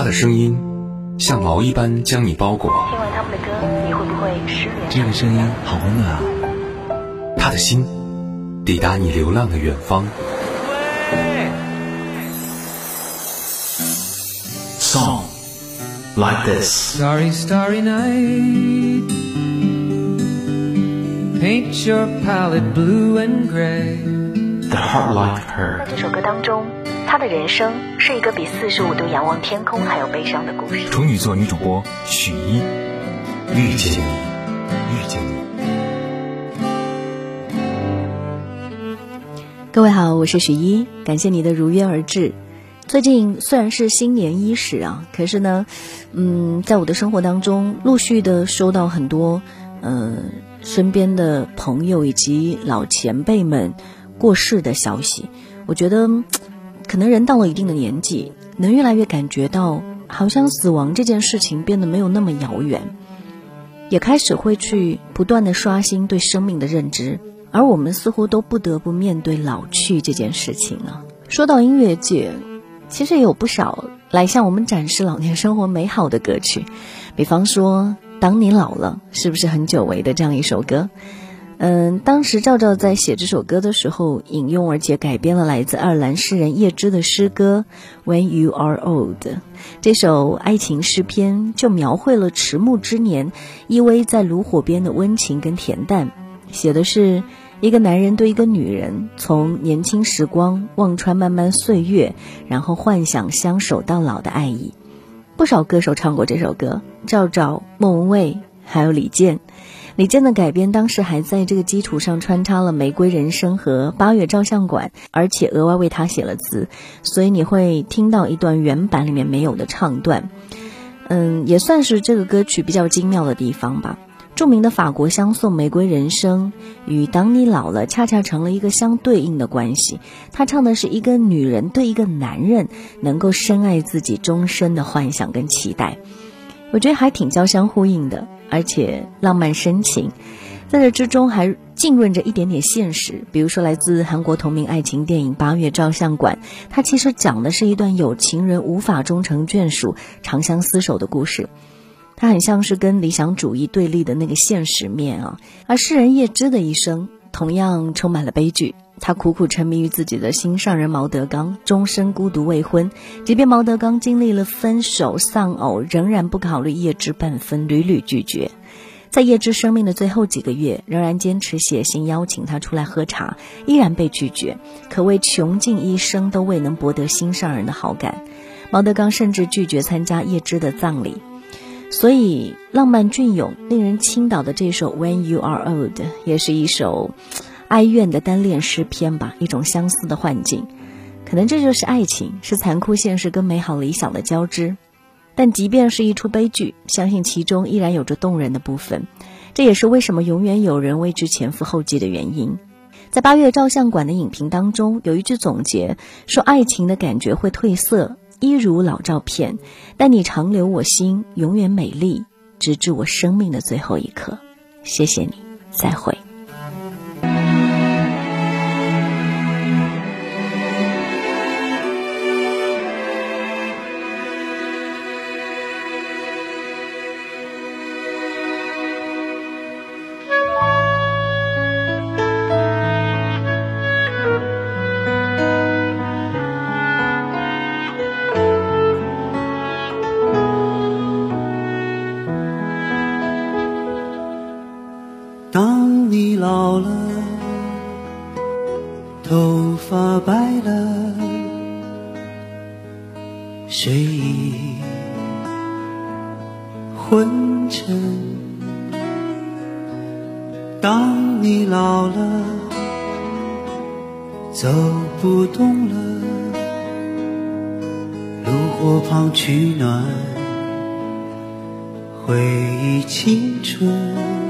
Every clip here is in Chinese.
他的声音像毛衣般将你包裹。听完他们的歌，你会不会失眠？这个声音好温暖啊！他的心抵达你流浪的远方。Song like this. Starry, starry night. Paint your palette blue and gray. The heart like her. 这首歌当中，他的人生是一个比四十五度仰望天空还要悲伤的故事。处女座女主播许一，遇见你，遇见你。各位好，我是许一，感谢你的如约而至。最近虽然是新年伊始啊，可是呢，嗯，在我的生活当中，陆续的收到很多，呃，身边的朋友以及老前辈们过世的消息。我觉得，嗯可能人到了一定的年纪，能越来越感觉到，好像死亡这件事情变得没有那么遥远，也开始会去不断的刷新对生命的认知。而我们似乎都不得不面对老去这件事情啊。说到音乐界，其实也有不少来向我们展示老年生活美好的歌曲，比方说《当你老了》，是不是很久违的这样一首歌？嗯，当时赵照在写这首歌的时候，引用而且改编了来自爱尔兰诗人叶芝的诗歌《When You Are Old》。这首爱情诗篇就描绘了迟暮之年依偎在炉火边的温情跟恬淡，写的是一个男人对一个女人从年轻时光望穿漫漫岁月，然后幻想相守到老的爱意。不少歌手唱过这首歌，赵照、莫文蔚，还有李健。李健的改编当时还在这个基础上穿插了《玫瑰人生》和《八月照相馆》，而且额外为他写了词，所以你会听到一段原版里面没有的唱段。嗯，也算是这个歌曲比较精妙的地方吧。著名的法国香颂《玫瑰人生》与《当你老了》恰恰成了一个相对应的关系。他唱的是一个女人对一个男人能够深爱自己终身的幻想跟期待，我觉得还挺交相呼应的，而且浪漫深情。在这之中还浸润着一点点现实，比如说来自韩国同名爱情电影《八月照相馆》，它其实讲的是一段有情人无法终成眷属、长相厮守的故事。它很像是跟理想主义对立的那个现实面啊。而诗人叶芝的一生同样充满了悲剧，他苦苦沉迷于自己的心上人毛德刚，终身孤独未婚。即便毛德刚经历了分手、丧偶，仍然不考虑叶芝半分，屡屡拒绝。在叶芝生命的最后几个月，仍然坚持写信邀请他出来喝茶，依然被拒绝，可谓穷尽一生都未能博得心上人的好感。毛德刚甚至拒绝参加叶芝的葬礼。所以，浪漫隽永、令人倾倒的这首《When You Are Old》也是一首哀怨的单恋诗篇吧，一种相思的幻境。可能这就是爱情，是残酷现实跟美好理想的交织。但即便是一出悲剧，相信其中依然有着动人的部分。这也是为什么永远有人为之前赴后继的原因。在八月照相馆的影评当中，有一句总结说：“爱情的感觉会褪色。”一如老照片，但你长留我心，永远美丽，直至我生命的最后一刻。谢谢你，再会。老了，头发白了，睡意昏沉。当你老了，走不动了，炉火旁取暖，回忆青春。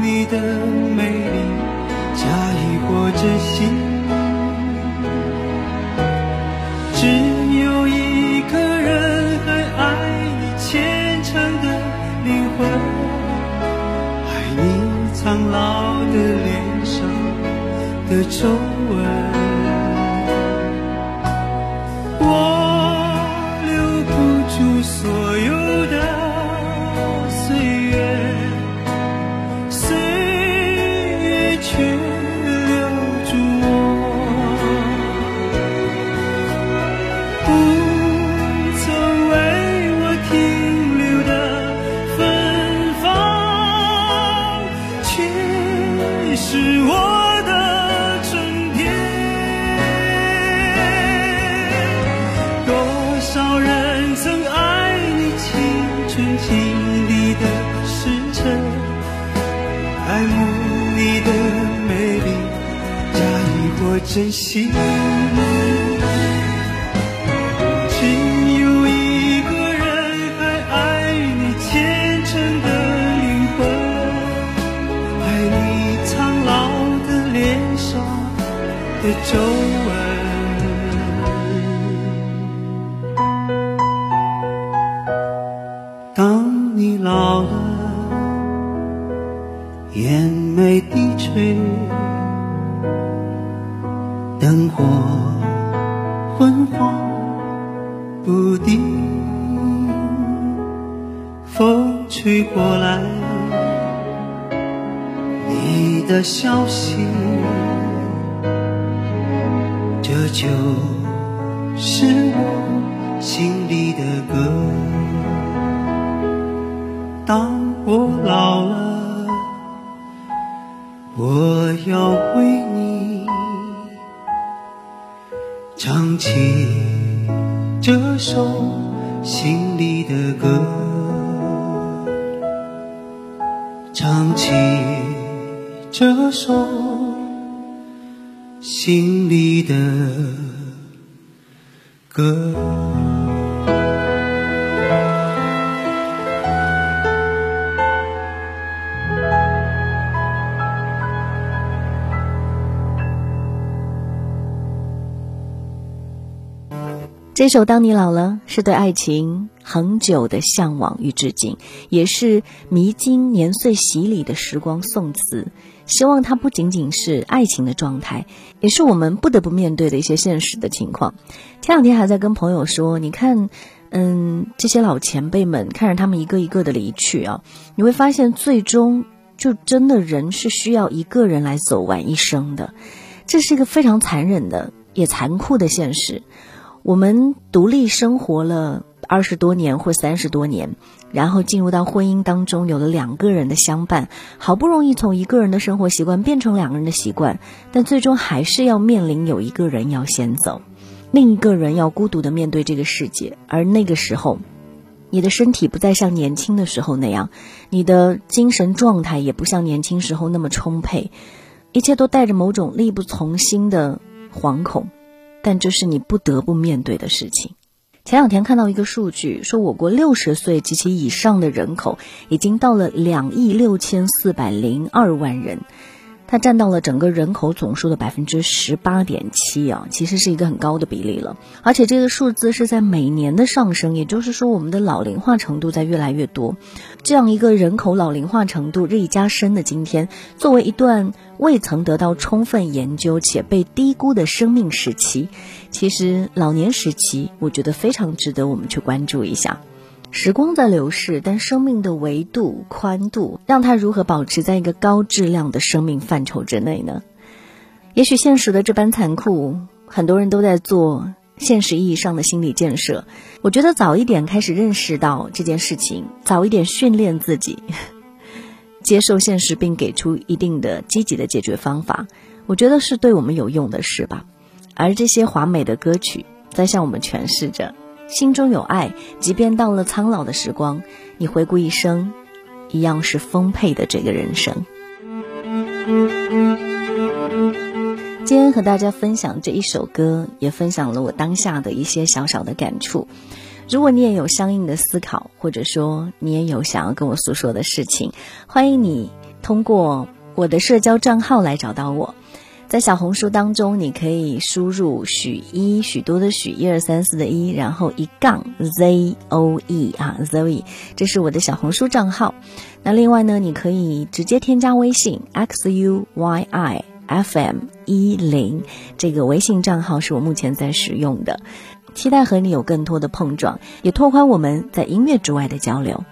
你的美丽，假意或真心。只有一个人还爱你虔诚的灵魂，爱你苍老的脸上的皱纹。我留不住所真心。只有一个人还爱你虔诚的灵魂，爱你苍老的脸上的皱纹。当你老了，眼眉低垂，灯火昏黄不定，风吹过来，你的消息，这就是我心里的歌。当我老了，我要为你唱起这首心里的歌，唱起这首心里的歌。这首《当你老了》是对爱情恒久的向往与致敬，也是弥经年岁洗礼的时光宋词。希望它不仅仅是爱情的状态，也是我们不得不面对的一些现实的情况。前两天还在跟朋友说，你看，嗯，这些老前辈们，看着他们一个一个的离去啊，你会发现，最终就真的人是需要一个人来走完一生的，这是一个非常残忍的也残酷的现实。我们独立生活了二十多年或三十多年，然后进入到婚姻当中，有了两个人的相伴，好不容易从一个人的生活习惯变成两个人的习惯，但最终还是要面临有一个人要先走，另一个人要孤独的面对这个世界，而那个时候，你的身体不再像年轻的时候那样，你的精神状态也不像年轻时候那么充沛，一切都带着某种力不从心的惶恐。但这是你不得不面对的事情。前两天看到一个数据，说我国六十岁及其以上的人口已经到了两亿六千四百零二万人。它占到了整个人口总数的百分之十八点七啊，其实是一个很高的比例了。而且这个数字是在每年的上升，也就是说我们的老龄化程度在越来越多。这样一个人口老龄化程度日益加深的今天，作为一段未曾得到充分研究且被低估的生命时期，其实老年时期，我觉得非常值得我们去关注一下。时光在流逝，但生命的维度、宽度，让它如何保持在一个高质量的生命范畴之内呢？也许现实的这般残酷，很多人都在做现实意义上的心理建设。我觉得早一点开始认识到这件事情，早一点训练自己，接受现实，并给出一定的积极的解决方法，我觉得是对我们有用的事吧。而这些华美的歌曲，在向我们诠释着。心中有爱，即便到了苍老的时光，你回顾一生，一样是丰沛的这个人生。今天和大家分享这一首歌，也分享了我当下的一些小小的感触。如果你也有相应的思考，或者说你也有想要跟我诉说的事情，欢迎你通过我的社交账号来找到我。在小红书当中，你可以输入许一许多的许一二三四的一，然后一杠 z o e 啊 zoe，这是我的小红书账号。那另外呢，你可以直接添加微信 x u y i f m 一零，这个微信账号是我目前在使用的。期待和你有更多的碰撞，也拓宽我们在音乐之外的交流。